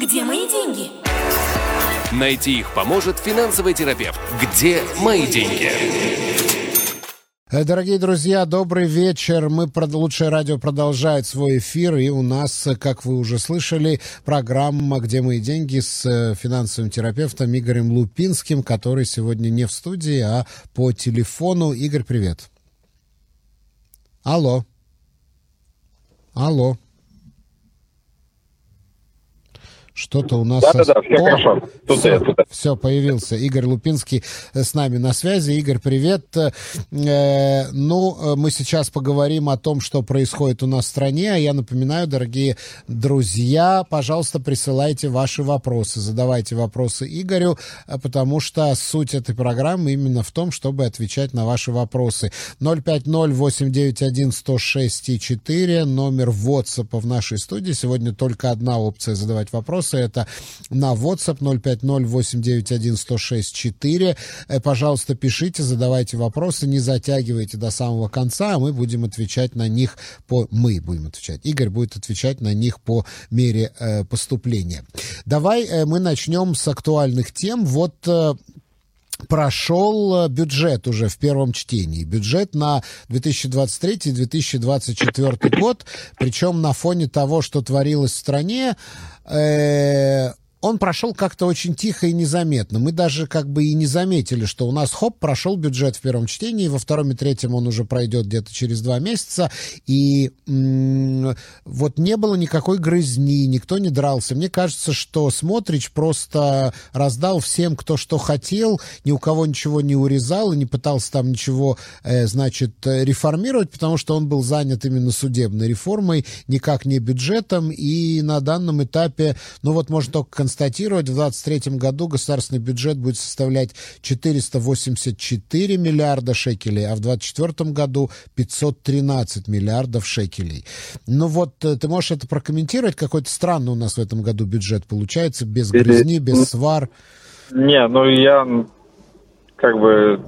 Где мои деньги? Найти их поможет финансовый терапевт. Где мои деньги? Э, Дорогие друзья, добрый вечер. Мы прод- лучшее радио продолжает свой эфир, и у нас, э, как вы уже слышали, программа «Где мои деньги» с э, финансовым терапевтом Игорем Лупинским, который сегодня не в студии, а по телефону. Игорь, привет. Алло. Алло. Что-то у нас... Да-да-да, все хорошо. Тут все, я, тут все, появился. Игорь Лупинский э, с нами на связи. Игорь, привет. Э, ну, э, мы сейчас поговорим о том, что происходит у нас в стране. А я напоминаю, дорогие друзья, пожалуйста, присылайте ваши вопросы. Задавайте вопросы Игорю, потому что суть этой программы именно в том, чтобы отвечать на ваши вопросы. 050-891-106-4, номер WhatsApp в нашей студии. Сегодня только одна опция задавать вопросы. Это на WhatsApp 050-891-106-4. Э, Пожалуйста, пишите, задавайте вопросы, не затягивайте до самого конца, а мы будем отвечать на них по... Мы будем отвечать. Игорь будет отвечать на них по мере э, поступления. Давай э, мы начнем с актуальных тем. Вот э, прошел э, бюджет уже в первом чтении. Бюджет на 2023-2024 год. Причем на фоне того, что творилось в стране, э, он прошел как-то очень тихо и незаметно. Мы даже как бы и не заметили, что у нас, хоп, прошел бюджет в первом чтении, во втором и третьем он уже пройдет где-то через два месяца, и вот не было никакой грызни, никто не дрался. Мне кажется, что Смотрич просто раздал всем, кто что хотел, ни у кого ничего не урезал и не пытался там ничего, э, значит, реформировать, потому что он был занят именно судебной реформой, никак не бюджетом, и на данном этапе, ну вот можно только констатировать, в 2023 году государственный бюджет будет составлять 484 миллиарда шекелей, а в 2024 году 513 миллиардов шекелей. Ну вот, э, ты можешь это прокомментировать? Какой-то странный у нас в этом году бюджет получается, без грязни, без свар. Не, ну я как бы,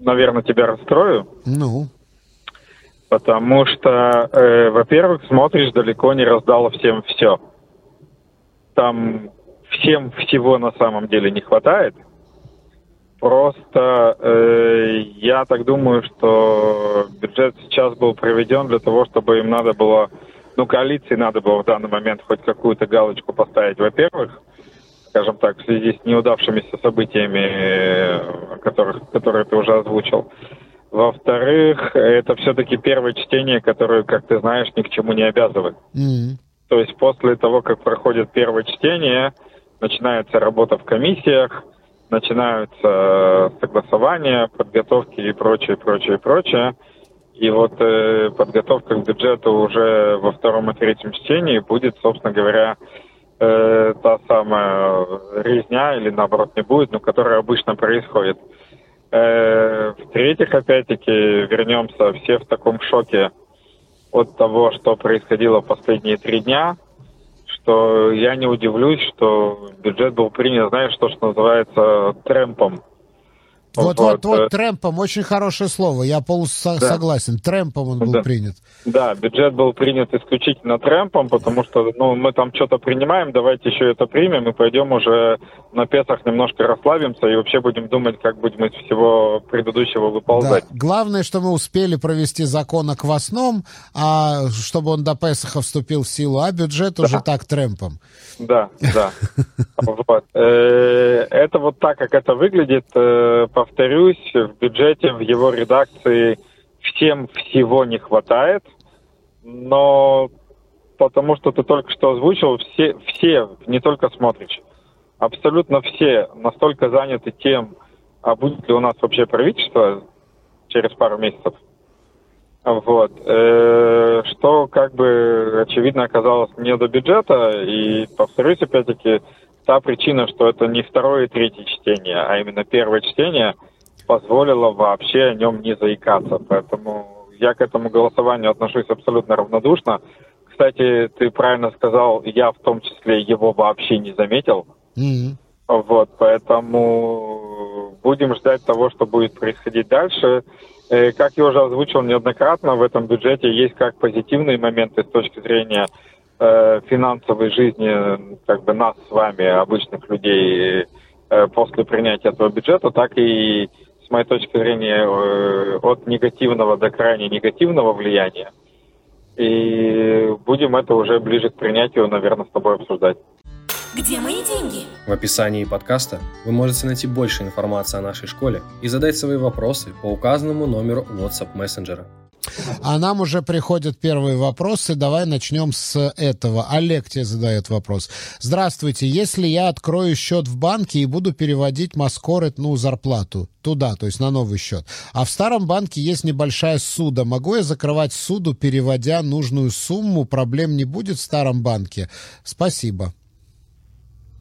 наверное, тебя расстрою, Ну, потому что, э, во-первых, смотришь, далеко не раздало всем все. Там всем всего на самом деле не хватает. Просто э, я так думаю, что бюджет сейчас был проведен для того, чтобы им надо было, ну, коалиции надо было в данный момент хоть какую-то галочку поставить, во-первых, скажем так, в связи с неудавшимися событиями, которых, которые ты уже озвучил. Во-вторых, это все-таки первое чтение, которое, как ты знаешь, ни к чему не обязывает. м, То есть после того, как проходит первое чтение, начинается работа в комиссиях, начинаются э, согласования, подготовки и прочее, прочее, прочее. И вот э, подготовка к бюджету уже во втором и третьем чтении будет, собственно говоря, э, та самая резня, или наоборот не будет, но которая обычно происходит. Э, В-третьих, опять-таки, вернемся все в таком шоке от того, что происходило последние три дня, что я не удивлюсь, что бюджет был принят, знаешь, то, что называется трэмпом. Вот, вот, Вот, вот, э, трэмпом, очень хорошее слово, я полностью Да. согласен. Трэмпом он был Да. принят. Да, бюджет был принят исключительно трэмпом, потому что, ну, мы там что-то принимаем, давайте еще это примем и пойдем уже на Песах немножко расслабимся и вообще будем думать, как будем из всего предыдущего Да. выползать. Главное, что мы успели провести закон о квасном, а чтобы он до Песаха вступил в силу, а бюджет уже так трэмпом. Да, да. Э, Это вот так, как это выглядит. Э, Повторюсь, в бюджете, в его редакции всем всего не хватает, но потому что ты только что озвучил, все, все не только смотришь, абсолютно все настолько заняты тем, а будет ли у нас вообще правительство через пару месяцев, вот. Э, Что, как бы, очевидно, оказалось не до бюджета. И, повторюсь, опять-таки, та причина, что это не второе и третье чтение, а именно первое чтение, позволило вообще о нем не заикаться. Поэтому я к этому голосованию отношусь абсолютно равнодушно. Кстати, ты правильно сказал, я в том числе его вообще не заметил. Мгм. Вот, поэтому будем ждать того, что будет происходить дальше. Э, Как я уже озвучил неоднократно, в этом бюджете есть как позитивные моменты с точки зрения э, финансовой жизни как бы нас с вами, обычных людей, э, после принятия этого бюджета, так и с моей точки зрения э, от негативного до крайне негативного влияния. И будем это уже ближе к принятию, наверное, с тобой обсуждать. Где мои деньги? В описании подкаста вы можете найти больше информации о нашей школе и задать свои вопросы по указанному номеру WhatsApp мессенджера. А нам уже приходят первые вопросы. Давай начнем с этого. Олег тебе задает вопрос. Здравствуйте. Если я открою счет в банке и буду переводить Маскорет, ну, зарплату туда, то есть на новый счет, а в старом банке есть небольшая суда, могу я закрывать суду, переводя нужную сумму? Проблем не будет в старом банке? Спасибо.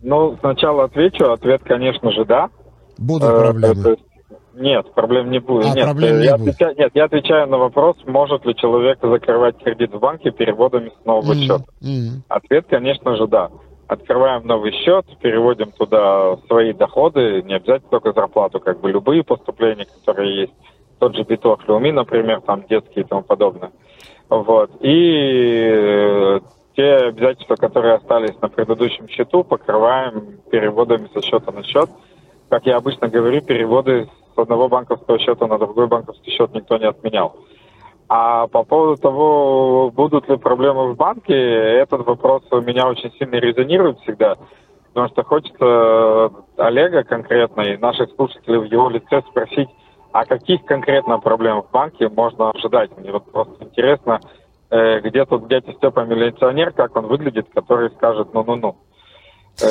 Ну, сначала отвечу. Ответ, конечно же, да. Будут э, проблемы. Нет, проблем не будет. А, нет, проблем не я будет. Отвечаю, нет, я отвечаю на вопрос, может ли человек закрывать кредит в банке переводами с нового Mm, счета. mm. Ответ, конечно же, да. Открываем новый счет, переводим туда свои доходы, не обязательно только зарплату, как бы любые поступления, которые есть. Тот же биток Леуми, например, там детские и тому подобное. Вот. И э, те обязательства, которые остались на предыдущем счету, покрываем переводами со счета на счет. Как я обычно говорю, переводы с одного банковского счета на другой банковский счет никто не отменял. А по поводу того, будут ли проблемы в банке, этот вопрос у меня очень сильно резонирует всегда. Потому что хочется Олега конкретно и наших слушателей в его лице спросить, а каких конкретно проблем в банке можно ожидать? Мне вот просто интересно, э, где тут дядя Степа милиционер, как он выглядит, который скажет ну-ну-ну. Ну,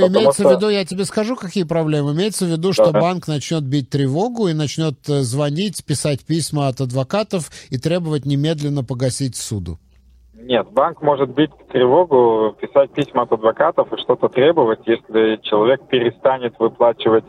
потому имеется что- в виду, я тебе скажу, какие проблемы. Имеется в виду, что Да. банк начнет бить тревогу и начнет э, звонить, писать письма от адвокатов и требовать немедленно погасить суду. Нет, банк может бить тревогу, писать письма от адвокатов и что-то требовать, если человек перестанет выплачивать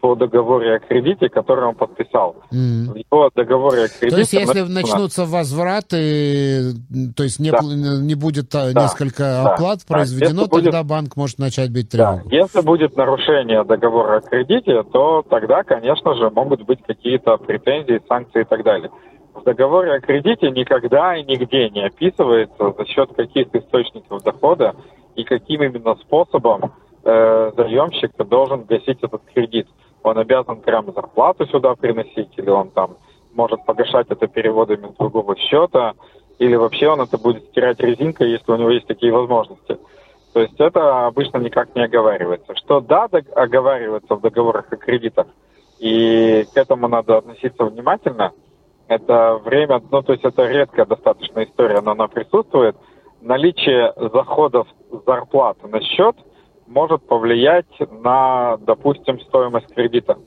по договору о кредите, который он подписал. М. В его договоре о кредите... То есть, если написано- начнутся возвраты, то есть не, Да. не будет а, Да. несколько Да. оплат Да. произведено, Если будет- тогда банк может начать бить Да, тревогу. если будет нарушение договора о кредите, то тогда, конечно же, могут быть какие-то претензии, санкции и так далее. В договоре о кредите никогда и нигде не описывается, за счет каких источников дохода и каким именно способом э, заемщик должен гасить этот кредит. Он обязан прямо зарплату сюда приносить, или он там может погашать это переводами с другого счета, или вообще он это будет стирать резинкой, если у него есть такие возможности. То есть это обычно никак не оговаривается. Что да, оговаривается в договорах о кредитах, и к этому надо относиться внимательно, это время, ну то есть это редкая достаточно история, но она присутствует. Наличие заходов зарплаты на счет может повлиять на, допустим, стоимость кредита.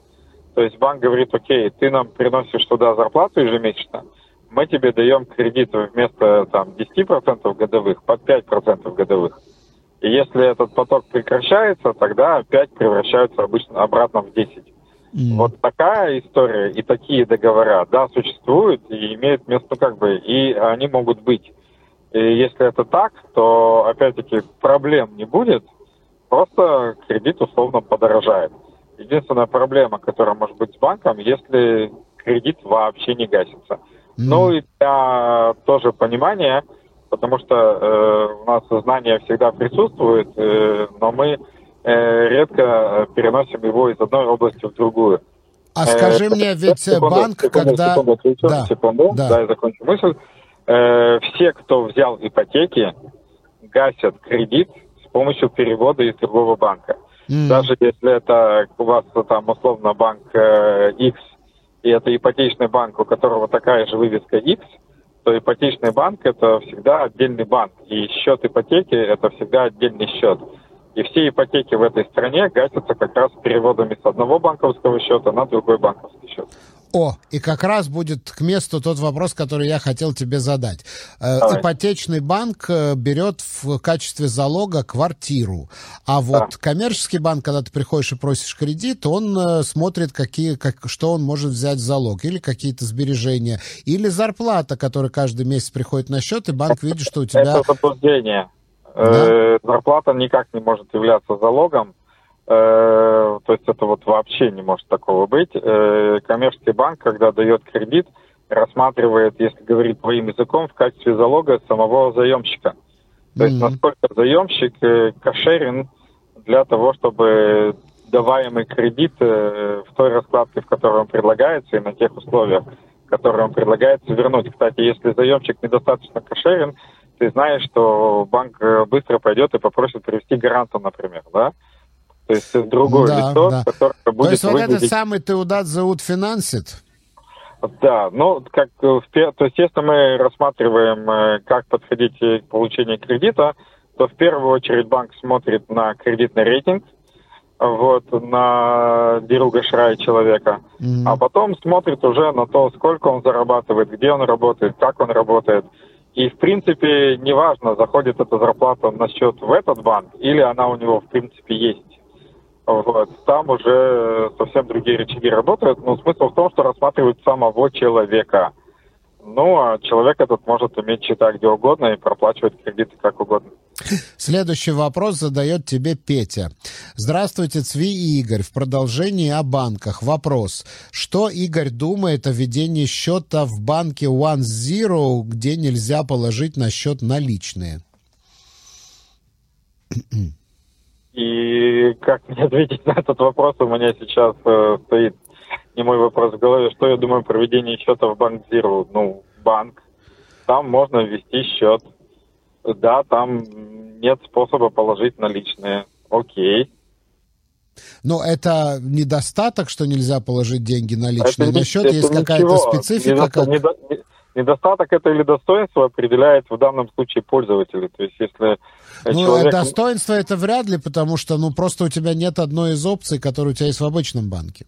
То есть банк говорит, окей, ты нам приносишь туда зарплату ежемесячно, мы тебе даем кредит вместо там, 10% годовых под 5% годовых. И если этот поток прекращается, тогда опять превращаются обычно обратно в 10. М. Вот такая история и такие договора, да, существуют и имеют место, ну, как бы, и они могут быть. И если это так, то, опять-таки, проблем не будет, просто кредит условно подорожает. Единственная проблема, которая может быть с банком, если кредит вообще не гасится. М. Ну и для тоже понимания, потому что э, у нас знание всегда присутствует, э, но мы э, редко переносим его из одной области в другую. А скажи Э, мне, ведь секунду, банк, секунду, когда... Секунду, отвечу, Да, секунду, да. да. я закончу мысль. Э, все, кто взял ипотеки, гасят кредит помощью перевода из другого банка. М. Даже если это у вас там условно банк э, X, и это ипотечный банк, у которого такая же вывеска X, то ипотечный банк это всегда отдельный банк. И счет ипотеки это всегда отдельный счет. И все ипотеки в этой стране гасятся как раз переводами с одного банковского счета на другой банковский счет. О, и как раз будет к месту тот вопрос, который я хотел тебе задать. Э, Давай. Ипотечный банк э, берет в качестве залога квартиру, а вот коммерческий банк, когда ты приходишь и просишь кредит, он э, смотрит, какие, как, что он может взять в залог, или какие-то сбережения, или зарплата, которая каждый месяц приходит на счет, и банк видит, что у тебя... Это заблуждение. Э, Зарплата никак не может являться залогом. Э, То есть это вот вообще не может такого быть. Э, Коммерческий банк, когда дает кредит, рассматривает, если говорить твоим языком, в качестве залога самого заемщика. То есть насколько заемщик э, кошерен для того, чтобы даваемый кредит в той раскладке, в которой он предлагается, и на тех условиях, которые он предлагается, вернуть. Кстати, если заемщик недостаточно кошерен, ты знаешь, что банк быстро пойдет и попросит привести гаранта, например, да? То есть другое Да, лицо, да. которое То будет есть вот этот выглядеть... самый Теудат Зауд Финансит? Да, ну, как, э, в то есть, если мы рассматриваем, э, как подходить э, к получению кредита, то в первую очередь банк смотрит на кредитный рейтинг, вот, на Дируга Шрай человека, Мгм. а потом смотрит уже на то, сколько он зарабатывает, где он работает, как он работает. И, в принципе, неважно, заходит эта зарплата на счет в этот банк, или она у него, в принципе, есть. Вот. Там уже э, совсем другие рычаги работают. Но смысл в том, что рассматривают самого человека. Ну, а человек этот может иметь счета где угодно и проплачивать кредиты как угодно. Следующий вопрос задает тебе Петя. Здравствуйте, Цви и Игорь. В продолжении о банках. Вопрос. Что Игорь думает о ведении счета в банке One Zero, где нельзя положить на счет наличные? И как мне ответить на этот вопрос, у меня сейчас э, стоит не мой вопрос в голове. Что я думаю про ведение счета в банк Zero? Ну, банк. Там можно ввести счет. Да, там нет способа положить наличные. Окей. Но это недостаток, что нельзя положить деньги наличные Это на счет? это Есть какая-то специфика? Недо- Как... недо- не- Недостаток это или достоинство определяет в данном случае пользователь. То есть, если э, Ну, человек... достоинство это вряд ли, потому что, ну, просто у тебя нет одной из опций, которая у тебя есть в обычном банке.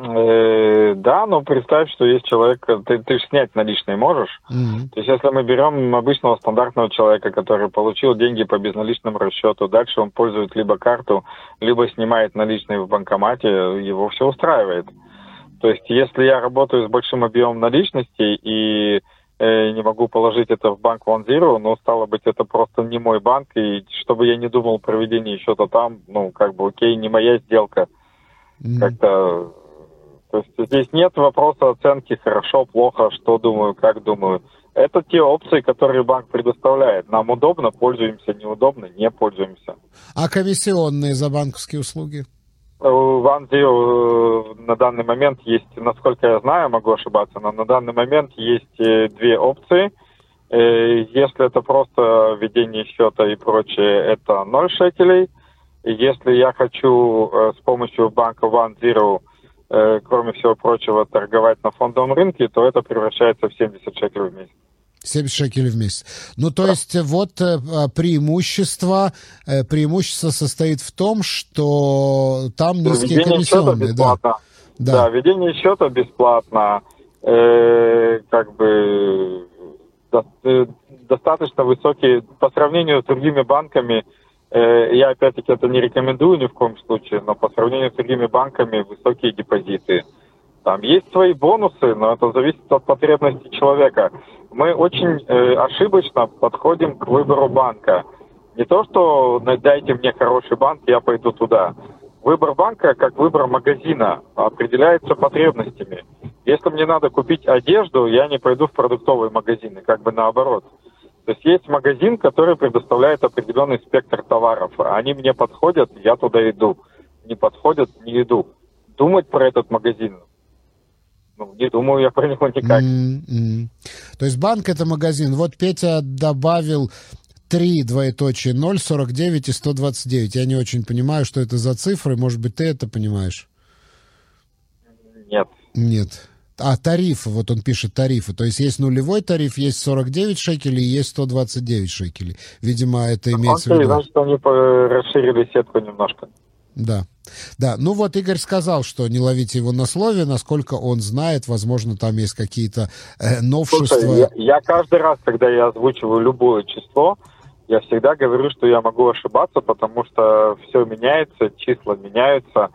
Э, да, но представь, что есть человек, ты, ты ж снять наличные можешь. Мгм. То есть, если мы берем обычного стандартного человека, который получил деньги по безналичному расчету, дальше он пользует либо карту, либо снимает наличные в банкомате, его все устраивает. То есть, если я работаю с большим объемом наличностей и э, не могу положить это в банк One Zero, ну, стало быть, это просто не мой банк, и чтобы я не думал о проведении счета там, ну, как бы, окей, не моя сделка. Мгм. Как-то... То есть здесь нет вопроса оценки хорошо, плохо, что думаю, как думаю. Это те опции, которые банк предоставляет. Нам удобно, пользуемся, неудобно, не пользуемся. А комиссионные за банковские услуги? У OneZero э, на данный момент есть, насколько я знаю, могу ошибаться, но на данный момент есть э, две опции. Э, Если это просто ведение счета и прочее, это 0 шекелей. Если я хочу э, с помощью банка OneZero, э, кроме всего прочего, торговать на фондовом рынке, то это превращается в 70 шекелей в месяц. 70 шекелей в месяц. Ну, то есть э, вот э, а, преимущество, э, преимущество состоит в том, что там низкие Ведение счета комиссионные. Да. Да. Да, ведение счета бесплатно. Э, как бы до- э, достаточно высокие по сравнению с другими банками. э, я опять-таки это не рекомендую ни в коем случае, но по сравнению с другими банками высокие депозиты. Там есть свои бонусы, но это зависит от потребностей человека. Мы очень э, ошибочно подходим к выбору банка. Не то, что «Ну, дайте мне хороший банк, я пойду туда. Выбор банка, как выбор магазина, определяется потребностями. Если мне надо купить одежду, я не пойду в продуктовый магазин, и как бы наоборот. То есть есть магазин, который предоставляет определенный спектр товаров. Они мне подходят, я туда иду. Не подходят, не иду. Думать про этот магазин, ну, не думаю я про него никак. М. То есть банк это магазин. Вот Петя добавил 3 двоеточие 0, 49 и 129. Я не очень понимаю, что это за цифры. Может быть, ты это понимаешь? Нет. Нет. А, тарифы, вот он пишет тарифы. То есть есть нулевой тариф, есть 49 шекелей и есть 129 шекелей. Видимо, это имеется в Окей, виду. значит, они расширили сетку немножко. Да. Да, ну вот Игорь сказал, что не ловите его на слове, насколько он знает, возможно, там есть какие-то э, новшества. Слушай, я, я каждый раз, когда я озвучиваю любое число, я всегда говорю, что я могу ошибаться, потому что все меняется, числа меняются,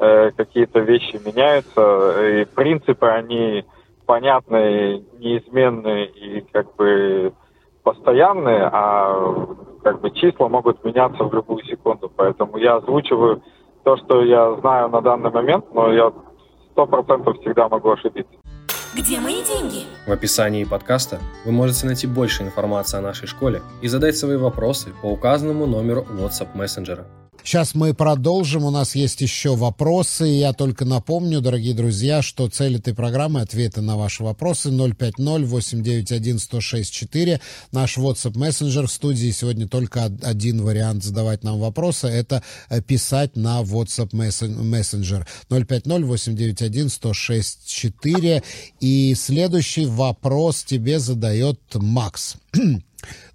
э, какие-то вещи меняются, и принципы, они понятные, неизменные и как бы постоянные, а как бы числа могут меняться в любую секунду. Поэтому я озвучиваю то, что я знаю на данный момент, но я сто процентов всегда могу ошибиться. Где мои деньги? В описании подкаста вы можете найти больше информации о нашей школе и задать свои вопросы по указанному номеру WhatsApp мессенджера. Сейчас мы продолжим. У нас есть еще вопросы. Я только напомню, дорогие друзья, что цель этой программы — ответы на ваши вопросы 050-891-1064. Наш WhatsApp мессенджер в студии. Сегодня только один вариант задавать нам вопросы — это э, писать на WhatsApp мессенджер 050-891-1064. И следующий вопрос тебе задает Макс.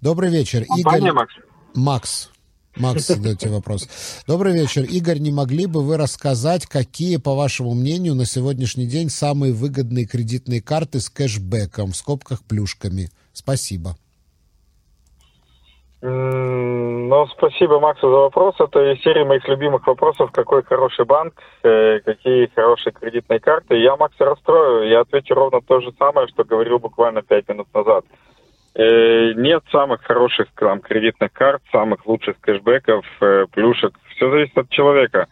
Добрый вечер, Игорь. Макс. Макс. Макс задает тебе вопрос. Добрый вечер. Игорь, не могли бы вы рассказать, какие, по вашему мнению, на сегодняшний день самые выгодные кредитные карты с кэшбэком, в скобках плюшками? Спасибо. Ну, спасибо, Максу, за вопрос. Это из серии моих любимых вопросов. Какой хороший банк, э, какие хорошие кредитные карты. Я Макса расстрою. Я отвечу ровно то же самое, что говорил буквально пять минут назад. Э, нет самых хороших там, кредитных карт, самых лучших кэшбэков, э, плюшек. Все зависит от человека.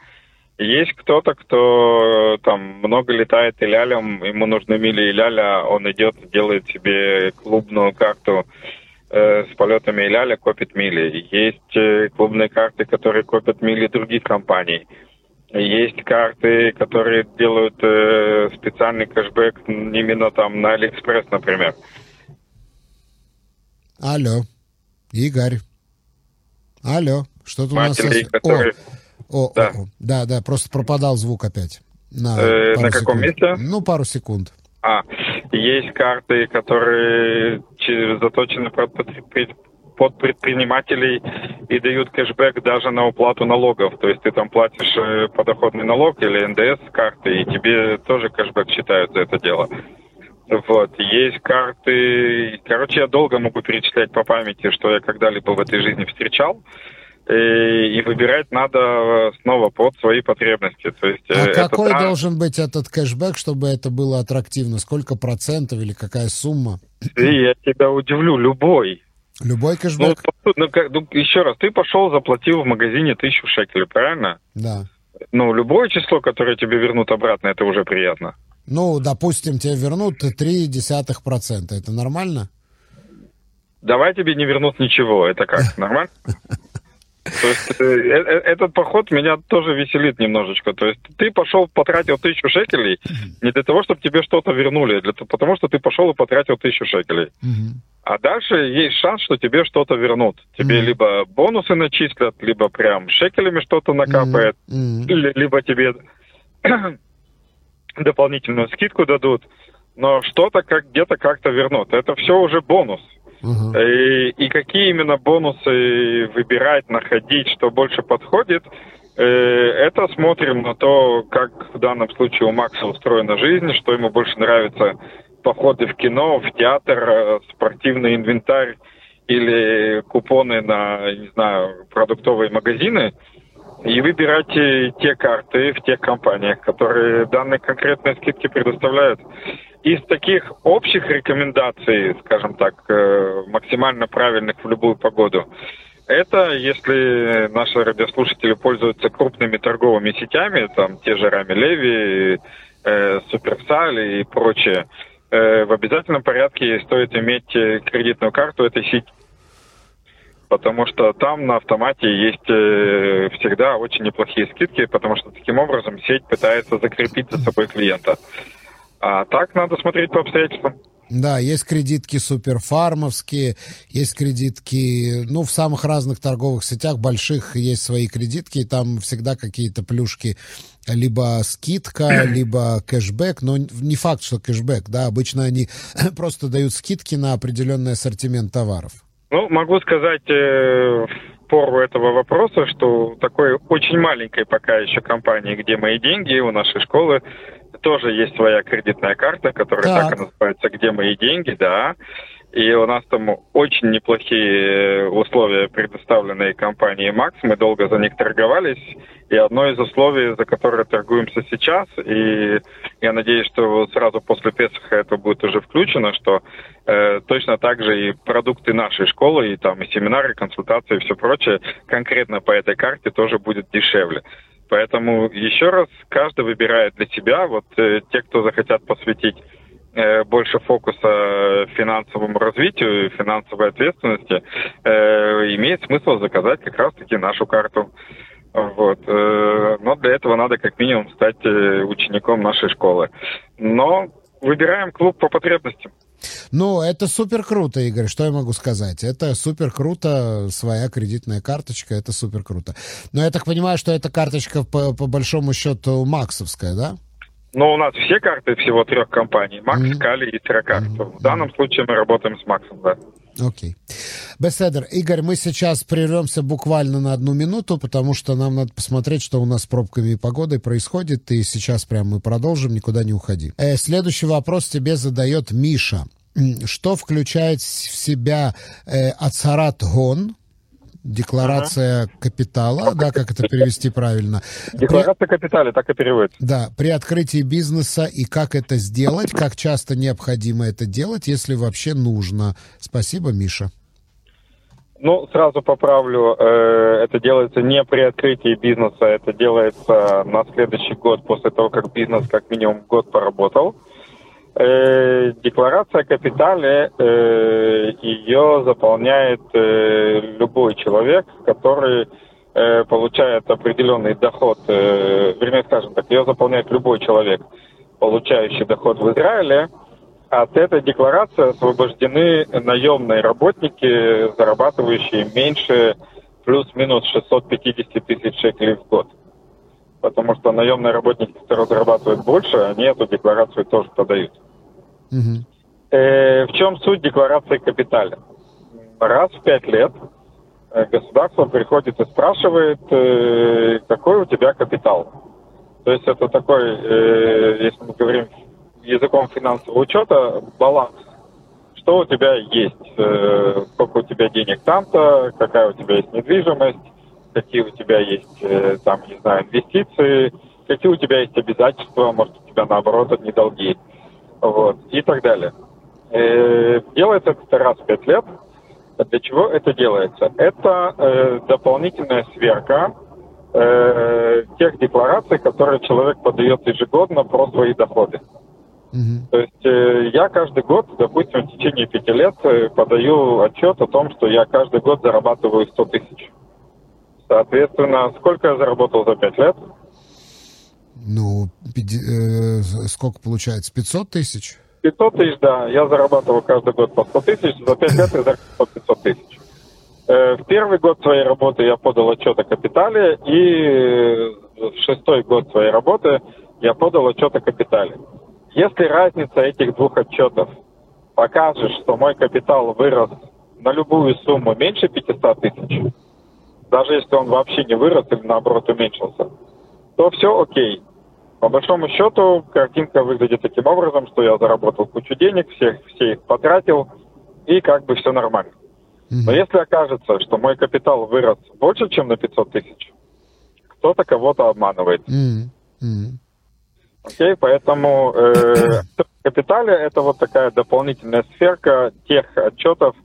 Есть кто-то, кто там много летает и лялям, ему нужны мили и ляля, он идет, делает себе клубную карту э, с полетами и ляля, копит мили. Есть э, клубные карты, которые копят мили других компаний. Есть карты, которые делают э, специальный кэшбэк именно там на Алиэкспресс, например. Алло, Игорь. Алло, что-то у нас... Который... О, о, да. О, о, да, да, просто пропадал звук опять. На, э, на каком секунд. месте? Ну, пару секунд. А, есть карты, которые заточены под, под предпринимателей и дают кэшбэк даже на уплату налогов. То есть ты там платишь э, подоходный налог или НДС карты, и тебе тоже кэшбэк считают за это дело. Вот, есть карты. Короче, я долго могу перечислять по памяти, что я когда-либо в этой жизни встречал. И, и выбирать надо снова под свои потребности. То есть, а это какой да... должен быть этот кэшбэк, чтобы это было аттрактивно? Сколько процентов или какая сумма? И я тебя удивлю, любой. Любой кэшбэк? Ну, ну, как, ну, еще раз, ты пошел, заплатил в магазине тысячу шекелей, правильно? Да. Ну, любое число, которое тебе вернут обратно, это уже приятно. Ну, допустим, тебе вернут 0,3%. Это нормально? Давай тебе не вернут ничего. Это как? Нормально? То есть э, э, э, этот поход меня тоже веселит немножечко. То есть ты пошел, потратил тысячу шекелей не для того, чтобы тебе что-то вернули, а для, потому что ты пошел и потратил тысячу шекелей. А дальше есть шанс, что тебе что-то вернут. Тебе либо бонусы начислят, либо прям шекелями что-то накапает, либо тебе дополнительную скидку дадут, но что-то как где-то как-то вернут. Это все уже бонус. Uh-huh. И, и какие именно бонусы выбирать, находить, что больше подходит, э, это смотрим на то, как в данном случае у Макса устроена жизнь, что ему больше нравится походы в кино, в театр, э, спортивный инвентарь или купоны на, не знаю, продуктовые магазины и выбирайте те карты в тех компаниях, которые данные конкретные скидки предоставляют. Из таких общих рекомендаций, скажем так, э, максимально правильных в любую погоду, это если наши радиослушатели пользуются крупными торговыми сетями, там те же Рами Леви, э, Суперсаль и прочее, э, в обязательном порядке стоит иметь кредитную карту этой сети потому что там на автомате есть э, всегда очень неплохие скидки, потому что таким образом сеть пытается закрепить за собой клиента. А так надо смотреть по обстоятельствам. Да, есть кредитки суперфармовские, есть кредитки, ну, в самых разных торговых сетях больших есть свои кредитки, и там всегда какие-то плюшки, либо скидка, либо кэшбэк, но не факт, что кэшбэк, да, обычно они просто дают скидки на определенный ассортимент товаров. Ну, могу сказать э, в пору этого вопроса, что такой очень маленькой пока еще компании, где мои деньги, у нашей школы тоже есть своя кредитная карта, которая так, так и называется «Где мои деньги», да. И у нас там очень неплохие условия, предоставленные компанией Макс. Мы долго за них торговались. И одно из условий, за которое торгуемся сейчас, и я надеюсь, что сразу после Песаха это будет уже включено, что э, точно так же и продукты нашей школы, и там и семинары, и консультации, и все прочее, конкретно по этой карте тоже будет дешевле. Поэтому еще раз, каждый выбирает для себя, вот э, те, кто захотят посвятить э, больше фокуса финансовому развитию, финансовой ответственности, э, имеет смысл заказать как раз-таки нашу карту. Вот. Э, но для этого надо как минимум стать э, учеником нашей школы. Но выбираем клуб по потребностям. Ну, это супер круто, Игорь, что я могу сказать? Это супер круто, своя кредитная карточка, это супер круто. Но я так понимаю, что эта карточка по, по большому счету максовская, да? Но у нас все карты всего трех компаний. Макс, mm-hmm. Кали и Терракарт. Mm-hmm. В данном случае мы работаем с Максом, да. Окей. Беседер, Игорь, мы сейчас прервемся буквально на одну минуту, потому что нам надо посмотреть, что у нас с пробками и погодой происходит, и сейчас прям мы продолжим, никуда не уходи. Э, следующий вопрос тебе задает Миша. Что включает в себя э, Ацарат Гон, декларация ага. капитала, да, как это перевести правильно. Декларация при... капитала, так и переводится. Да, при открытии бизнеса и как это сделать, как часто необходимо это делать, если вообще нужно. Спасибо, Миша. Ну, сразу поправлю, э, это делается не при открытии бизнеса, это делается на следующий год после того, как бизнес как минимум год поработал. Э, декларация о капитале, э, ее заполняет э, любой человек, который э, получает определенный доход, э, вернее, скажем так, ее заполняет любой человек, получающий доход в Израиле. От этой декларации освобождены наемные работники, зарабатывающие меньше плюс-минус 650 тысяч шекелей в год потому что наемные работники, которые зарабатывают больше, они эту декларацию тоже подают. Угу. Э, в чем суть декларации капиталя? Раз в пять лет э, государство приходит и спрашивает, э, какой у тебя капитал. То есть это такой, э, если мы говорим языком финансового учета, баланс. Что у тебя есть, э, сколько у тебя денег там-то, какая у тебя есть недвижимость, какие у тебя есть, э, там, не знаю, инвестиции, какие у тебя есть обязательства, может, у тебя, наоборот, одни долги, вот, и так далее. Э, делается это раз в пять лет. Для чего это делается? Это э, дополнительная сверка э, тех деклараций, которые человек подает ежегодно про свои доходы. Mm-hmm. То есть э, я каждый год, допустим, в течение пяти лет э, подаю отчет о том, что я каждый год зарабатываю 100 тысяч. Соответственно, сколько я заработал за 5 лет? Ну, э, сколько получается? 500 тысяч? 500 тысяч, да. Я зарабатывал каждый год по 100 тысяч. За 5 лет я заработал 500 тысяч. Э, в первый год своей работы я подал отчет о капитале, и в шестой год своей работы я подал отчет о капитале. Если разница этих двух отчетов покажет, что мой капитал вырос на любую сумму меньше 500 тысяч, даже если он вообще не вырос или наоборот уменьшился, то все окей. По большому счету картинка выглядит таким образом, что я заработал кучу денег, всех, все их потратил, и как бы все нормально. Но если окажется, что мой капитал вырос больше, чем на 500 тысяч, кто-то кого-то обманывает. Окей, поэтому э, капитале это вот такая дополнительная сферка тех отчетов,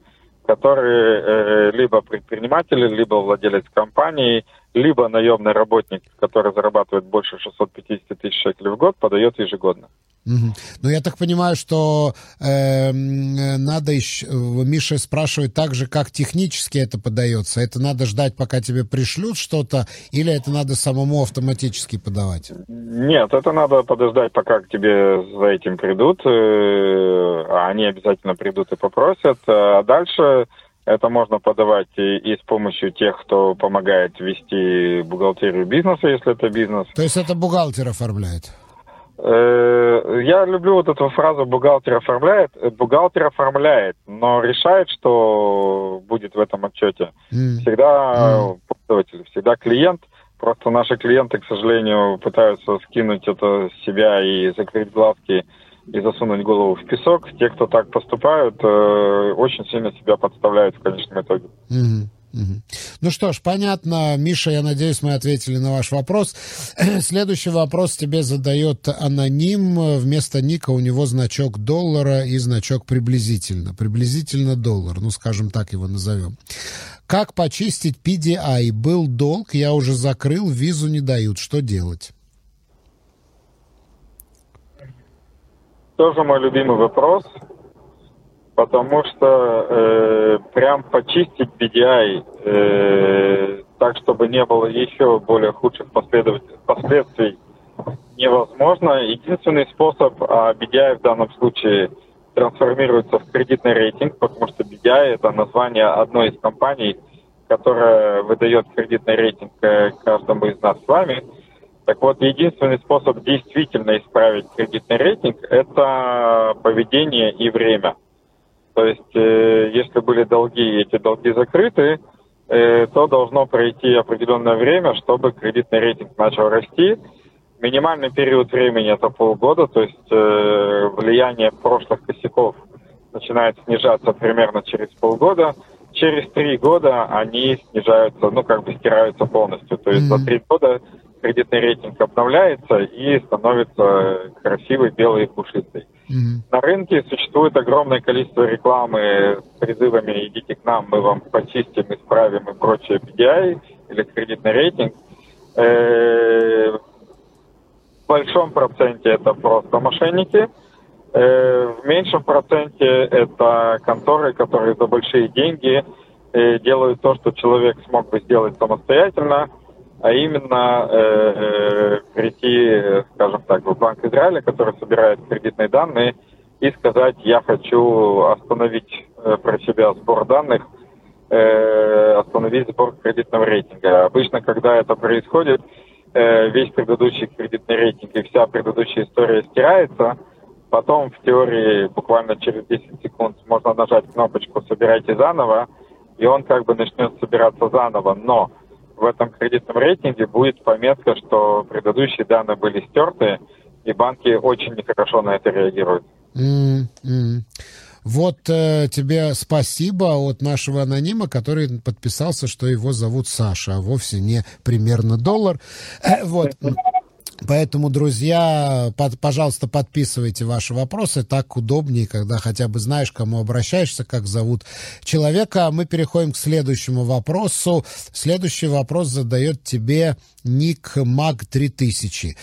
которые э, либо предприниматели, либо владелец компании, либо наемный работник, который зарабатывает больше 650 тысяч шекелей в год, подает ежегодно. Угу. Ну, я так понимаю, что э, надо еще... Миша спрашивает так же, как технически это подается. Это надо ждать, пока тебе пришлют что-то, или это надо самому автоматически подавать? Нет, это надо подождать, пока к тебе за этим придут. Э, а они обязательно придут и попросят. А дальше это можно подавать и, и с помощью тех, кто помогает вести бухгалтерию бизнеса, если это бизнес. То есть это бухгалтер оформляет? Э, я люблю вот эту фразу «бухгалтер оформляет». Бухгалтер оформляет, но решает, что будет в этом отчете. Всегда mm. пользователь, всегда клиент. Просто наши клиенты, к сожалению, пытаются скинуть это с себя и закрыть глазки и засунуть голову в песок. Те, кто так поступают, э, очень сильно себя подставляют в конечном итоге. Mm. Ну что ж, понятно. Миша, я надеюсь, мы ответили на ваш вопрос. Следующий вопрос тебе задает аноним. Вместо ника у него значок доллара и значок приблизительно. Приблизительно доллар, ну, скажем так его назовем. Как почистить PDI? Был долг, я уже закрыл, визу не дают. Что делать? тоже мой любимый вопрос, потому что э, прям почистить BDI э, так, чтобы не было еще более худших последствий, невозможно. Единственный способ, а BDI в данном случае трансформируется в кредитный рейтинг, потому что BDI это название одной из компаний, которая выдает кредитный рейтинг э, каждому из нас с вами – так вот, единственный способ действительно исправить кредитный рейтинг – это поведение и время. То есть, э, если были долги и эти долги закрыты, э, то должно пройти определенное время, чтобы кредитный рейтинг начал расти. Минимальный период времени – это полгода, то есть э, влияние прошлых косяков начинает снижаться примерно через полгода. Через три года они снижаются, ну, как бы стираются полностью. То есть mm-hmm. за три года кредитный рейтинг обновляется и становится красивый, белый и пушистый. Mm-hmm. На рынке существует огромное количество рекламы с призывами «идите к нам, мы вам почистим, исправим» и прочее PDI или кредитный рейтинг. Э, в большом проценте это просто мошенники. Э, в меньшем проценте это конторы, которые за большие деньги э, делают то, что человек смог бы сделать самостоятельно – а именно э, э, прийти, скажем так, в Банк Израиля, который собирает кредитные данные, и сказать, я хочу остановить э, про себя сбор данных, э, остановить сбор кредитного рейтинга. Обычно, когда это происходит, э, весь предыдущий кредитный рейтинг и вся предыдущая история стирается, потом в теории буквально через 10 секунд можно нажать кнопочку «Собирайте заново», и он как бы начнет собираться заново, но в этом кредитном рейтинге будет пометка, что предыдущие данные были стерты, и банки очень нехорошо на это реагируют. Mm-hmm. Вот э, тебе спасибо от нашего анонима, который подписался, что его зовут Саша, а вовсе не примерно доллар. Э, вот. Поэтому, друзья, под, пожалуйста, подписывайте ваши вопросы. Так удобнее, когда хотя бы знаешь, кому обращаешься, как зовут человека. Мы переходим к следующему вопросу. Следующий вопрос задает тебе ник Маг 3000.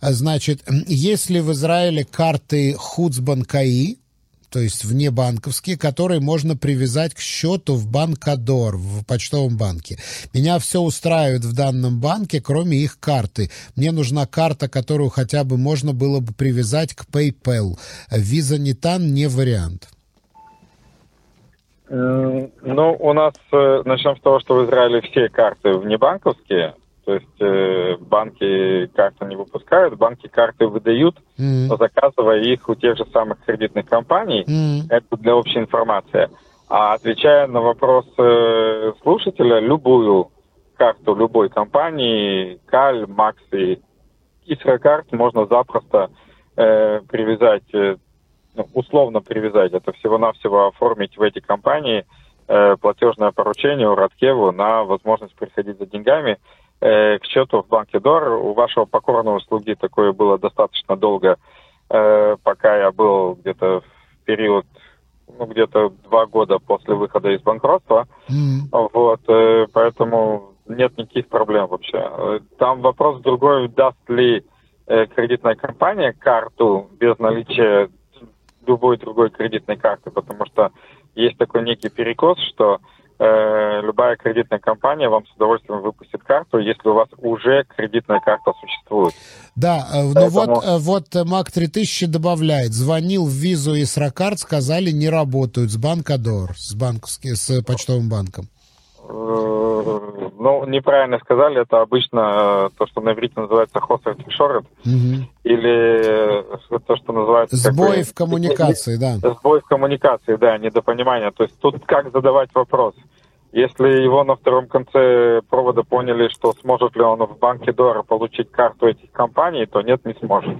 Значит, есть ли в Израиле карты Хуцбанкаи, то есть внебанковские, которые можно привязать к счету в Банкадор, в почтовом банке. Меня все устраивает в данном банке, кроме их карты. Мне нужна карта, которую хотя бы можно было бы привязать к PayPal. Не тан, не вариант. Ну, у нас, э, начнем с того, что в Израиле все карты внебанковские, то есть э, банки карты не выпускают, банки карты выдают, mm-hmm. заказывая их у тех же самых кредитных компаний. Mm-hmm. Это для общей информации. А отвечая на вопрос э, слушателя, любую карту любой компании, Каль, Макс и можно запросто э, привязать, э, ну, условно привязать, это всего-навсего оформить в эти компании э, платежное поручение у Радкеву на возможность приходить за деньгами э, к счету в банке ДОР. У вашего покорного слуги такое было достаточно долго, э, пока я был где-то в период, ну, где-то два года после выхода из банкротства. Mm. Вот, э, поэтому нет никаких проблем вообще. Там вопрос другой, даст ли э, кредитная компания карту без наличия любой другой кредитной карты, потому что есть такой некий перекос, что Э, любая кредитная компания вам с удовольствием выпустит карту, если у вас уже кредитная карта существует. Да, э, ну Поэтому... вот, э, вот Мак 3000 добавляет, звонил в визу и Сракарт, сказали, не работают с Банкадор, с, банковским, с почтовым банком. Ну, неправильно сказали, это обычно то, что на иврите называется хосер тишорет, угу. или то, что называется... Сбой как в коммуникации, да. Сбой в коммуникации, да, недопонимание. То есть тут как задавать вопрос. Если его на втором конце провода поняли, что сможет ли он в банке Дора получить карту этих компаний, то нет, не сможет.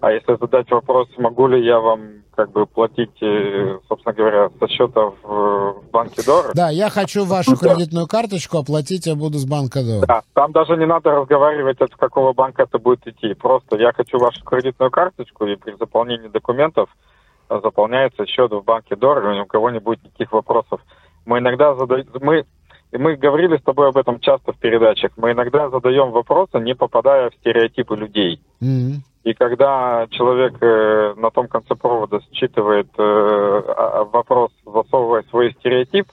А если задать вопрос, могу ли я вам как бы платить, э, собственно говоря, со счета в, в банке Дора? Да, я хочу вашу кредитную карточку, оплатить я буду с банка Дора. Да, там даже не надо разговаривать, от какого банка это будет идти. Просто я хочу вашу кредитную карточку, и при заполнении документов заполняется счет в банке Дора, и у кого не будет никаких вопросов. Мы иногда задаем... Мы, мы говорили с тобой об этом часто в передачах. Мы иногда задаем вопросы, не попадая в стереотипы людей. Mm-hmm. И когда человек э, на том конце провода считывает э, а, вопрос, засовывая свой стереотип,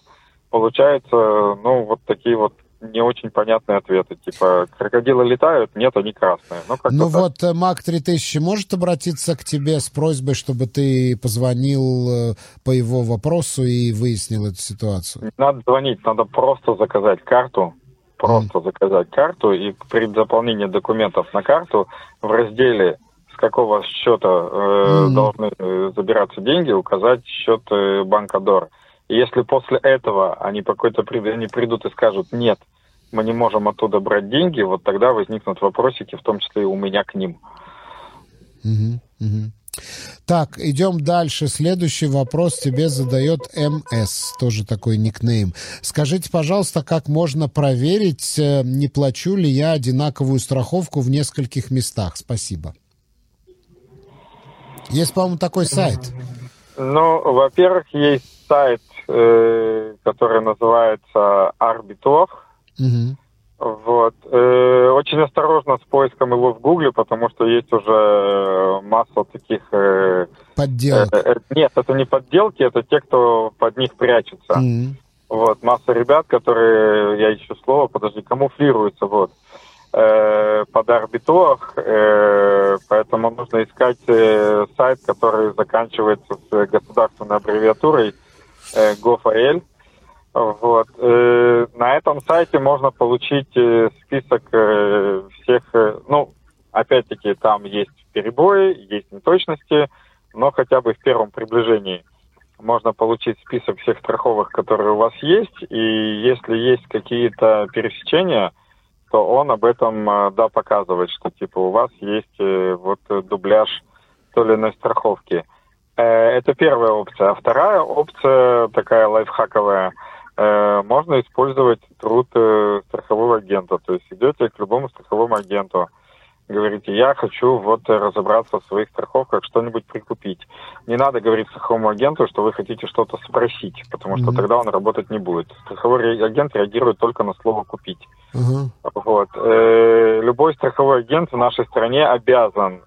получается, ну, вот такие вот не очень понятные ответы. Типа, крокодилы летают? Нет, они красные. Ну, ну вот э, Мак 3000 может обратиться к тебе с просьбой, чтобы ты позвонил по его вопросу и выяснил эту ситуацию? Не надо звонить, надо просто заказать карту. Просто mm. заказать карту, и при заполнении документов на карту в разделе какого счета э, mm. должны э, забираться деньги, указать счет э, банка ДОР. И если после этого они по какой-то они придут и скажут, нет, мы не можем оттуда брать деньги, вот тогда возникнут вопросики, в том числе и у меня к ним. Так, идем дальше. Следующий вопрос тебе задает МС, тоже такой никнейм. Скажите, пожалуйста, как можно проверить, э, не плачу ли я одинаковую страховку в нескольких местах? Спасибо. Есть, по-моему, такой сайт. Ну, во-первых, есть сайт, э, который называется Арбитров. Угу. Вот. Э, очень осторожно с поиском его в Гугле, потому что есть уже э, масса таких... Э, Подделок. Э, э, нет, это не подделки, это те, кто под них прячется. Mm-hmm. Вот, масса ребят, которые, я ищу слово, подожди, камуфлируются, вот, э, под арбитрах, э, поэтому нужно искать э, сайт, который заканчивается с государственной аббревиатурой э, вот. Э, на этом сайте можно получить э, список э, всех, ну, опять-таки, там есть перебои, есть неточности, но хотя бы в первом приближении можно получить список всех страховок, которые у вас есть, и если есть какие-то пересечения, то он об этом, да, показывает, что, типа, у вас есть вот дубляж той или иной страховки. Это первая опция. А вторая опция, такая лайфхаковая – Э, можно использовать труд э, страхового агента. То есть идете к любому страховому агенту, говорите, я хочу вот разобраться в своих страховках, что-нибудь прикупить. Не надо говорить страховому агенту, что вы хотите что-то спросить, потому что mm-hmm. тогда он работать не будет. Страховой агент реагирует только на слово «купить». Mm-hmm. Вот. Э, любой страховой агент в нашей стране обязан,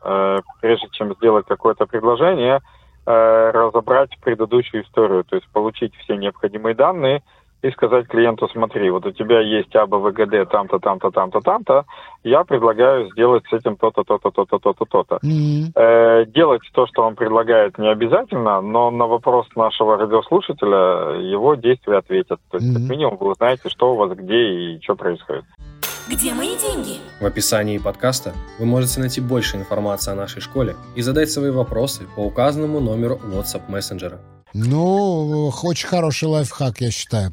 прежде чем сделать какое-то предложение, разобрать предыдущую историю, то есть получить все необходимые данные – и сказать клиенту, смотри, вот у тебя есть АБВГД там-то, там-то, там-то, там-то, я предлагаю сделать с этим то-то, то-то, то-то, то-то, то-то. Mm-hmm. Э, делать то, что он предлагает, не обязательно, но на вопрос нашего радиослушателя его действия ответят. То есть, mm-hmm. как минимум, вы узнаете, что у вас где и что происходит. Где мои деньги? В описании подкаста вы можете найти больше информации о нашей школе и задать свои вопросы по указанному номеру WhatsApp мессенджера. Ну, очень хороший лайфхак, я считаю.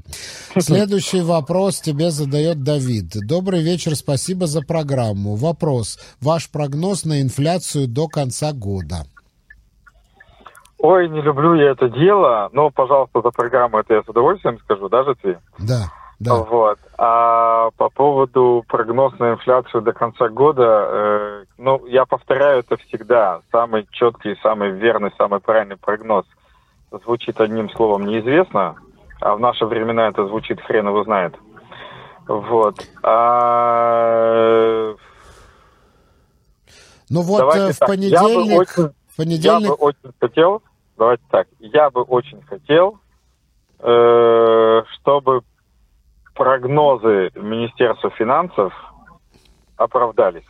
Следующий вопрос тебе задает Давид. Добрый вечер, спасибо за программу. Вопрос. Ваш прогноз на инфляцию до конца года? Ой, не люблю я это дело, но, пожалуйста, за программу это я с удовольствием скажу, даже ты. Да. Да. Вот. А по поводу прогноз на инфляцию до конца года, э, ну, я повторяю это всегда. Самый четкий, самый верный, самый правильный прогноз – звучит одним словом неизвестно, а в наши времена это звучит хрен его знает. Вот. А... Ну вот давайте э, в так. понедельник... Я бы, очень, в понедельник... я бы очень хотел, давайте так, я бы очень хотел, э, чтобы прогнозы Министерства финансов оправдались.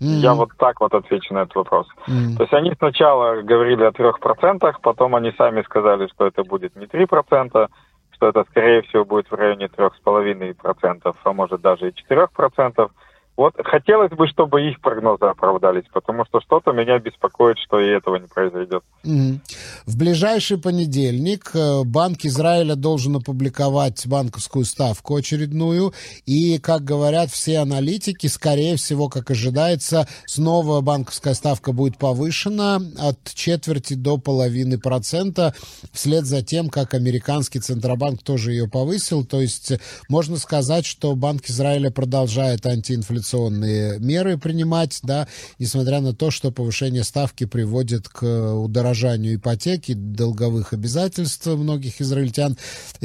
Mm-hmm. Я вот так вот отвечу на этот вопрос. Mm-hmm. То есть они сначала говорили о трех процентах, потом они сами сказали, что это будет не три процента, что это, скорее всего, будет в районе трех с половиной процентов, а может даже и четырех процентов. Вот хотелось бы, чтобы их прогнозы оправдались, потому что что-то меня беспокоит, что и этого не произойдет. Mm. В ближайший понедельник э, Банк Израиля должен опубликовать банковскую ставку очередную, и, как говорят все аналитики, скорее всего, как ожидается, снова банковская ставка будет повышена от четверти до половины процента, вслед за тем, как американский Центробанк тоже ее повысил. То есть можно сказать, что Банк Израиля продолжает антиинфляционную компенсационные меры принимать, да, несмотря на то, что повышение ставки приводит к удорожанию ипотеки, долговых обязательств многих израильтян.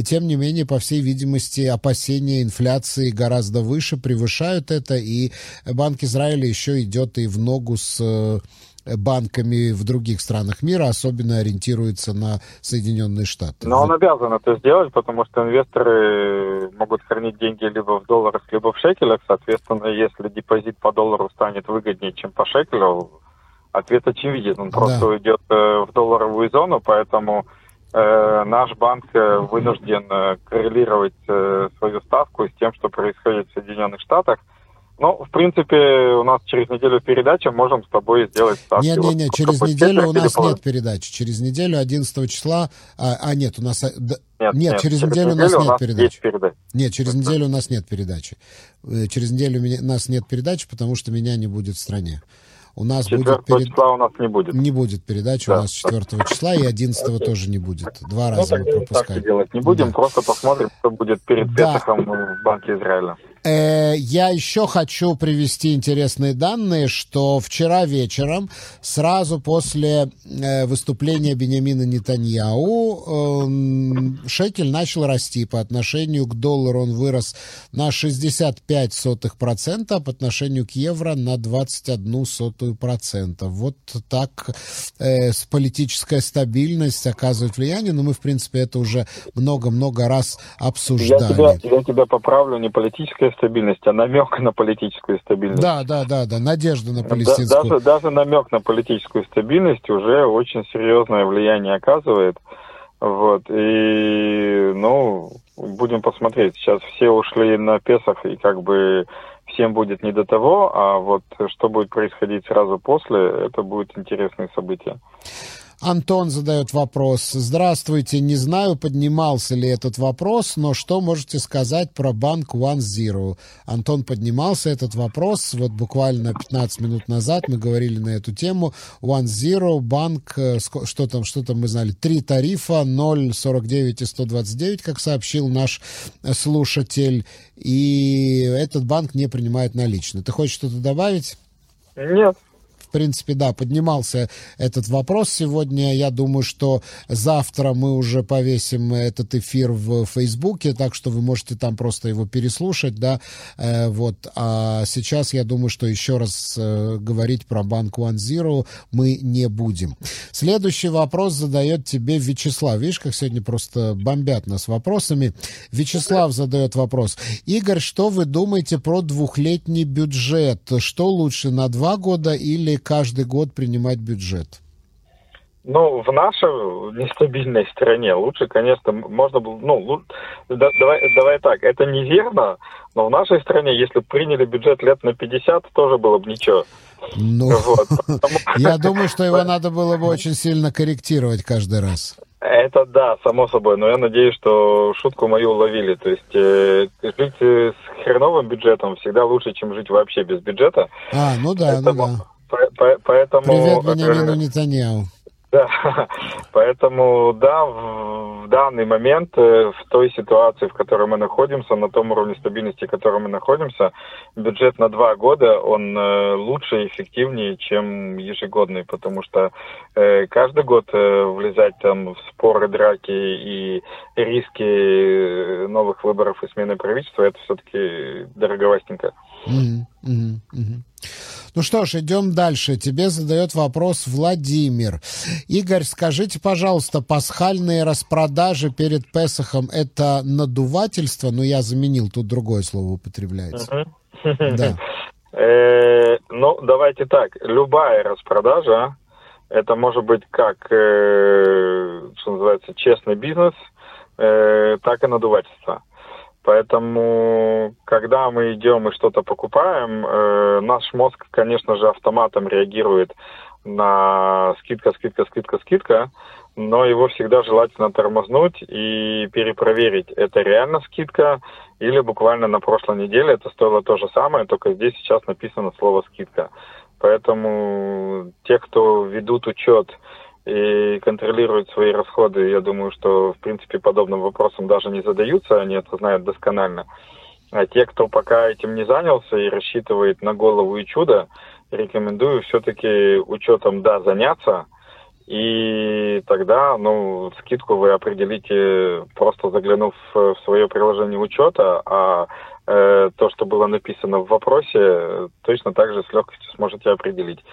Тем не менее, по всей видимости, опасения инфляции гораздо выше, превышают это, и Банк Израиля еще идет и в ногу с банками в других странах мира, особенно ориентируется на Соединенные Штаты. Но он обязан это сделать, потому что инвесторы могут хранить деньги либо в долларах, либо в шекелях. Соответственно, если депозит по доллару станет выгоднее, чем по шекелю, ответ очевиден. Он просто да. уйдет э, в долларовую зону, поэтому э, наш банк э, вынужден э, коррелировать э, свою ставку с тем, что происходит в Соединенных Штатах. Ну, в принципе, у нас через неделю передача, можем с тобой сделать ставки. Не-не-не, вот, через неделю у нас нет передачи. Через неделю, 11 числа... А, а нет, у нас... Нет, нет, нет через, через неделю, неделю у нас нет передачи. передачи. Нет, через неделю у нас нет передачи. Э, через неделю у нас нет передачи, потому что меня не будет в стране. У нас 4 будет перед... числа у нас не будет. Не будет передачи да. у нас 4 числа, и 11 тоже не будет. Два ну, раза мы пропускаем. Так делать не будем, да. просто посмотрим, что будет перед да. В Банке Израиля. Э, я еще хочу привести интересные данные, что вчера вечером, сразу после э, выступления Бениамина Нетаньяу, эм, шекель начал расти по отношению к доллару. Он вырос на 65%, а по отношению к евро на 21%. Вот так э, политическая стабильность оказывает влияние, но мы, в принципе, это уже много-много раз обсуждали. Я тебя, я тебя поправлю, не политическая стабильность, а намек на политическую стабильность. Да, да, да, да, надежда на палестинскую. Даже, даже намек на политическую стабильность уже очень серьезное влияние оказывает. Вот, и, ну, будем посмотреть. Сейчас все ушли на Песах, и как бы всем будет не до того, а вот что будет происходить сразу после, это будет интересное событие. Антон задает вопрос. Здравствуйте, не знаю, поднимался ли этот вопрос, но что можете сказать про банк One Zero? Антон, поднимался этот вопрос, вот буквально 15 минут назад мы говорили на эту тему. One Zero, банк, э, что там, что там мы знали, три тарифа, 0, 49 и 129, как сообщил наш э, слушатель, и этот банк не принимает наличные. Ты хочешь что-то добавить? Нет, принципе, да, поднимался этот вопрос сегодня. Я думаю, что завтра мы уже повесим этот эфир в Фейсбуке, так что вы можете там просто его переслушать, да, э, вот. А сейчас я думаю, что еще раз э, говорить про банк One Zero мы не будем. Следующий вопрос задает тебе Вячеслав. Видишь, как сегодня просто бомбят нас вопросами. Вячеслав задает вопрос. Игорь, что вы думаете про двухлетний бюджет? Что лучше, на два года или каждый год принимать бюджет? Ну, в нашей нестабильной стране лучше, конечно, можно было, ну, да, давай, давай так, это неверно, но в нашей стране, если приняли бюджет лет на 50, тоже было бы ничего. Ну, вот, потому... я думаю, что его надо было бы очень сильно корректировать каждый раз. Это да, само собой, но я надеюсь, что шутку мою уловили. То есть э, жить с хреновым бюджетом всегда лучше, чем жить вообще без бюджета. А, ну да, ну Поэтому... ну да. Поэтому... Привет, Бенямину Нетаньяу. Да, поэтому да, в данный момент, э, в той ситуации, в которой мы находимся, на том уровне стабильности, в котором мы находимся, бюджет на два года, он э, лучше и эффективнее, чем ежегодный, потому что э, каждый год влезать там в споры, драки и риски новых выборов и смены правительства, это все-таки дороговастенько. Ну что ж, идем дальше. Тебе задает вопрос Владимир. Игорь, скажите, пожалуйста, пасхальные распродажи перед Песохом – это надувательство? Ну, я заменил, тут другое слово употребляется. Да. Э, ну, давайте так. Любая распродажа, это может быть как, э, что называется, честный бизнес, э, так и надувательство. Поэтому, когда мы идем и что-то покупаем, э, наш мозг, конечно же, автоматом реагирует на скидка, скидка, скидка, скидка, но его всегда желательно тормознуть и перепроверить, это реально скидка или буквально на прошлой неделе это стоило то же самое, только здесь сейчас написано слово скидка. Поэтому те, кто ведут учет и контролируют свои расходы, я думаю, что, в принципе, подобным вопросом даже не задаются, они это знают досконально. А те, кто пока этим не занялся и рассчитывает на голову и чудо, рекомендую все-таки учетом, да, заняться. И тогда, ну, скидку вы определите, просто заглянув в свое приложение учета, а э, то, что было написано в вопросе, точно так же с легкостью сможете определить.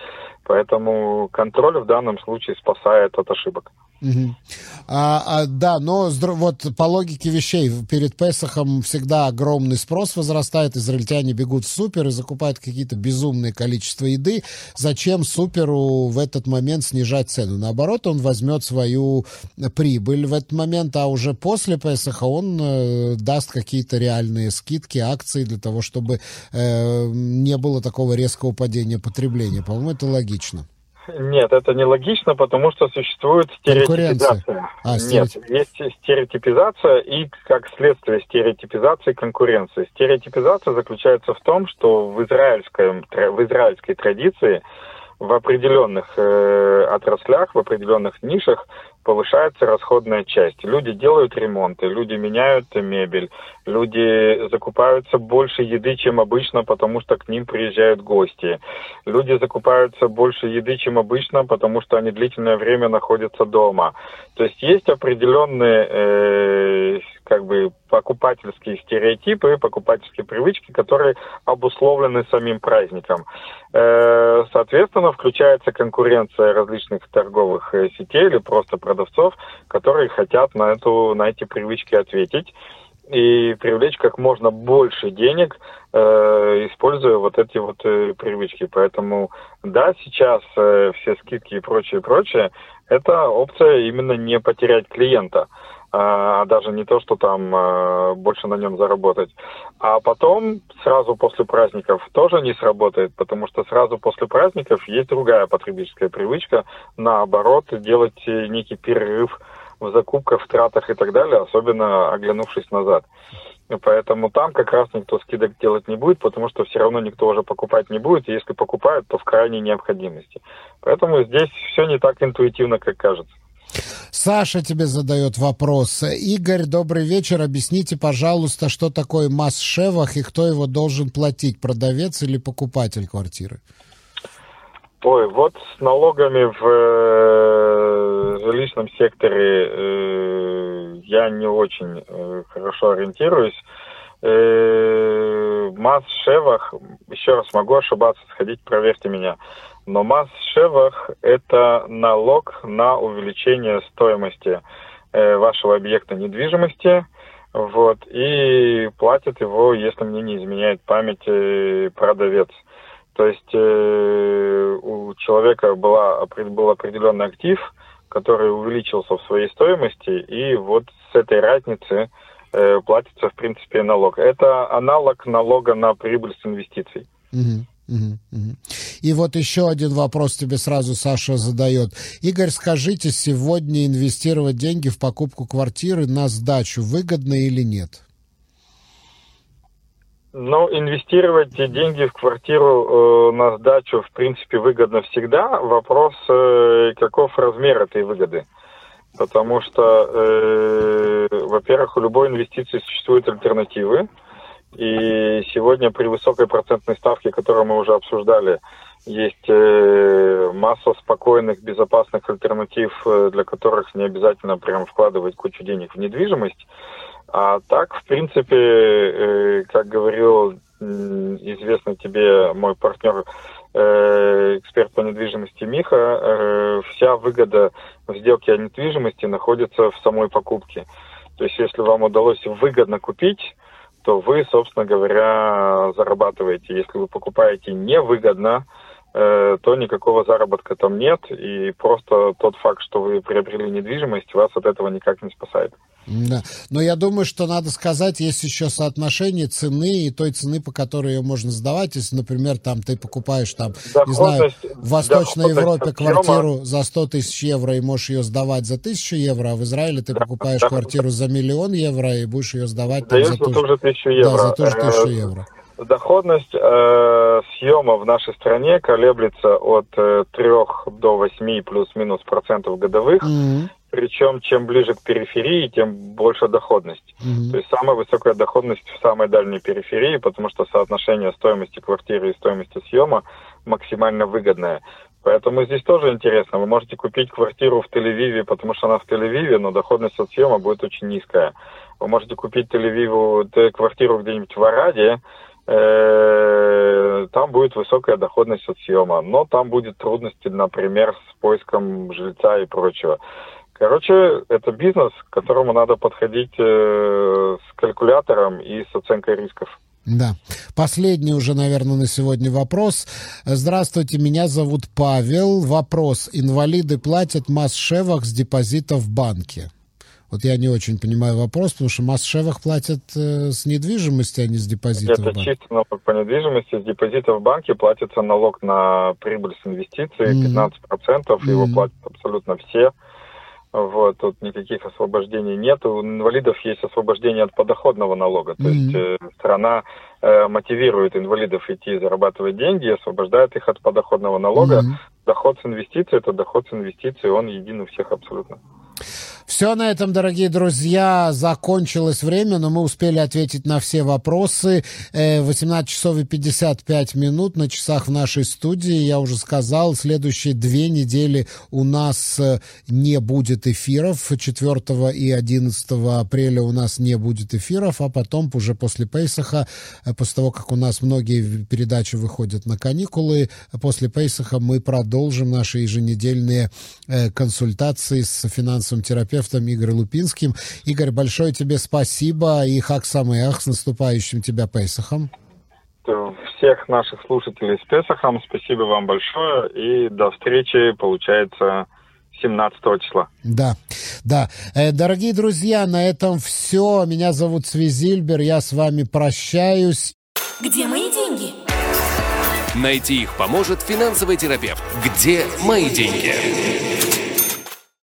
Поэтому контроль в данном случае спасает от ошибок. А, а, да, но вот по логике вещей перед Песохом всегда огромный спрос возрастает, израильтяне бегут в супер и закупают какие-то безумные количество еды. Зачем суперу в этот момент снижать цену? Наоборот, он возьмет свою прибыль в этот момент, а уже после Песоха он э, даст какие-то реальные скидки, акции для того, чтобы э, не было такого резкого падения потребления. По-моему, это логично. Нет, это не логично, потому что существует стереотипизация. А, Нет, есть стереотипизация и, как следствие стереотипизации, конкуренции. Стереотипизация заключается в том, что в, израильской в израильской традиции в определенных э, отраслях, в определенных нишах повышается расходная часть. Люди делают ремонты, люди меняют мебель, люди закупаются больше еды, чем обычно, потому что к ним приезжают гости. Люди закупаются больше еды, чем обычно, потому что они длительное время находятся дома. То есть есть определенные э, как бы покупательские стереотипы, покупательские привычки, которые обусловлены самим праздником. Э, соответственно, включается конкуренция различных торговых э, сетей или просто продавцов, которые хотят на, эту, на эти привычки ответить и привлечь как можно больше денег, э, используя вот эти вот привычки. Поэтому, да, сейчас все скидки и прочее, прочее, это опция именно не потерять клиента, а даже не то, что там э, больше на нем заработать. А потом, сразу после праздников, тоже не сработает, потому что сразу после праздников есть другая потребительская привычка, наоборот, делать некий перерыв в закупках, в тратах и так далее, особенно оглянувшись назад. Поэтому там как раз никто скидок делать не будет, потому что все равно никто уже покупать не будет, и если покупают, то в крайней необходимости. Поэтому здесь все не так интуитивно, как кажется. Саша тебе задает вопрос. Игорь, добрый вечер. Объясните, пожалуйста, что такое масс-шевах и кто его должен платить, продавец или покупатель квартиры? Ой, вот с налогами в э, жилищном секторе э, я не очень э, хорошо ориентируюсь. Э, Масс-шевах, еще раз могу ошибаться, сходить, проверьте меня. Но масс-шевах – это налог на увеличение стоимости э, вашего объекта недвижимости, вот, и платит его, если мне не изменяет память, э, продавец – то есть э, у человека была, был определенный актив, который увеличился в своей стоимости, и вот с этой разницы э, платится, в принципе, налог. Это аналог налога на прибыль с инвестиций. И вот еще один вопрос тебе сразу Саша задает. Игорь, скажите, сегодня инвестировать деньги в покупку квартиры на сдачу выгодно или нет? Ну, инвестировать деньги в квартиру э, на сдачу, в принципе, выгодно всегда. Вопрос, э, каков размер этой выгоды. Потому что, э, во-первых, у любой инвестиции существуют альтернативы. И сегодня при высокой процентной ставке, которую мы уже обсуждали, есть э, масса спокойных, безопасных альтернатив, э, для которых не обязательно прям вкладывать кучу денег в недвижимость. А так, в принципе, э, как говорил известный тебе мой партнер, эксперт по недвижимости Миха, вся выгода в сделке о недвижимости находится в самой покупке. То есть, если вам удалось выгодно купить, то вы, собственно говоря, зарабатываете. Если вы покупаете невыгодно, Э, то никакого заработка там нет, и просто тот факт, что вы приобрели недвижимость, вас от этого никак не спасает. Да. Но я думаю, что надо сказать, есть еще соотношение цены и той цены, по которой ее можно сдавать. Если, например, там ты покупаешь там, не знаю, в Восточной Европе квартиру за 100 тысяч евро и можешь ее сдавать за 1000 евро, а в Израиле ты покупаешь да, квартиру за миллион евро и будешь ее сдавать там, за, ту, же, евро. Да, за ту же тысячу евро. Доходность э, съема в нашей стране колеблется от э, 3 до 8 плюс-минус процентов годовых. Mm-hmm. Причем, чем ближе к периферии, тем больше доходность. Мгм. То есть самая высокая доходность в самой дальней периферии, потому что соотношение стоимости квартиры и стоимости съема максимально выгодное. Поэтому здесь тоже интересно. Вы можете купить квартиру в Тель-Авиве, потому что она в Тель-Авиве, но доходность от съема будет очень низкая. Вы можете купить Тель-Авиву, т- квартиру где-нибудь в Араде, э, там будет высокая доходность от съема, но там будет трудности, например, с поиском жильца и прочего. Короче, это бизнес, к которому надо подходить э, с калькулятором и с оценкой рисков. Да. Последний уже, наверное, на сегодня вопрос. Здравствуйте, меня зовут Павел. Вопрос. Инвалиды платят масс-шевах с депозита в банке? Вот я не очень понимаю вопрос, потому что масс-шевах платят э, с недвижимости, а не с депозита в Это банке. чисто налог по недвижимости. С депозита в банке платится налог на прибыль с инвестиций, Мгм. 15%, его Мгм. платят абсолютно все. Вот, тут никаких освобождений нет. У инвалидов есть освобождение от подоходного налога. То Мгм. есть э, страна э, мотивирует инвалидов идти зарабатывать деньги и освобождает их от подоходного налога. Мгм. Доход с инвестиций – это доход с инвестиций, он един у всех абсолютно. Все на этом, дорогие друзья. Закончилось время, но мы успели ответить на все вопросы. Э, 18 часов и 55 минут на часах в нашей студии. Я уже сказал, следующие две недели у нас э, не будет эфиров. 4 и 11 апреля у нас не будет эфиров, а потом уже после Пейсаха, э, после того, как у нас многие передачи выходят на каникулы, после Пейсаха мы продолжим наши еженедельные э, консультации с финансовым терапевтом Игорем Лупинским. Игорь, большое тебе спасибо и хак самых с наступающим тебя Пейсахом. Э, Всех наших слушателей с Песохом спасибо вам большое и до встречи, получается, 17 числа. Да, да. Э, Дорогие друзья, на этом все. Меня зовут Свизильбер, я с вами прощаюсь. Где мои деньги? Найти их поможет финансовый терапевт. Где мои деньги?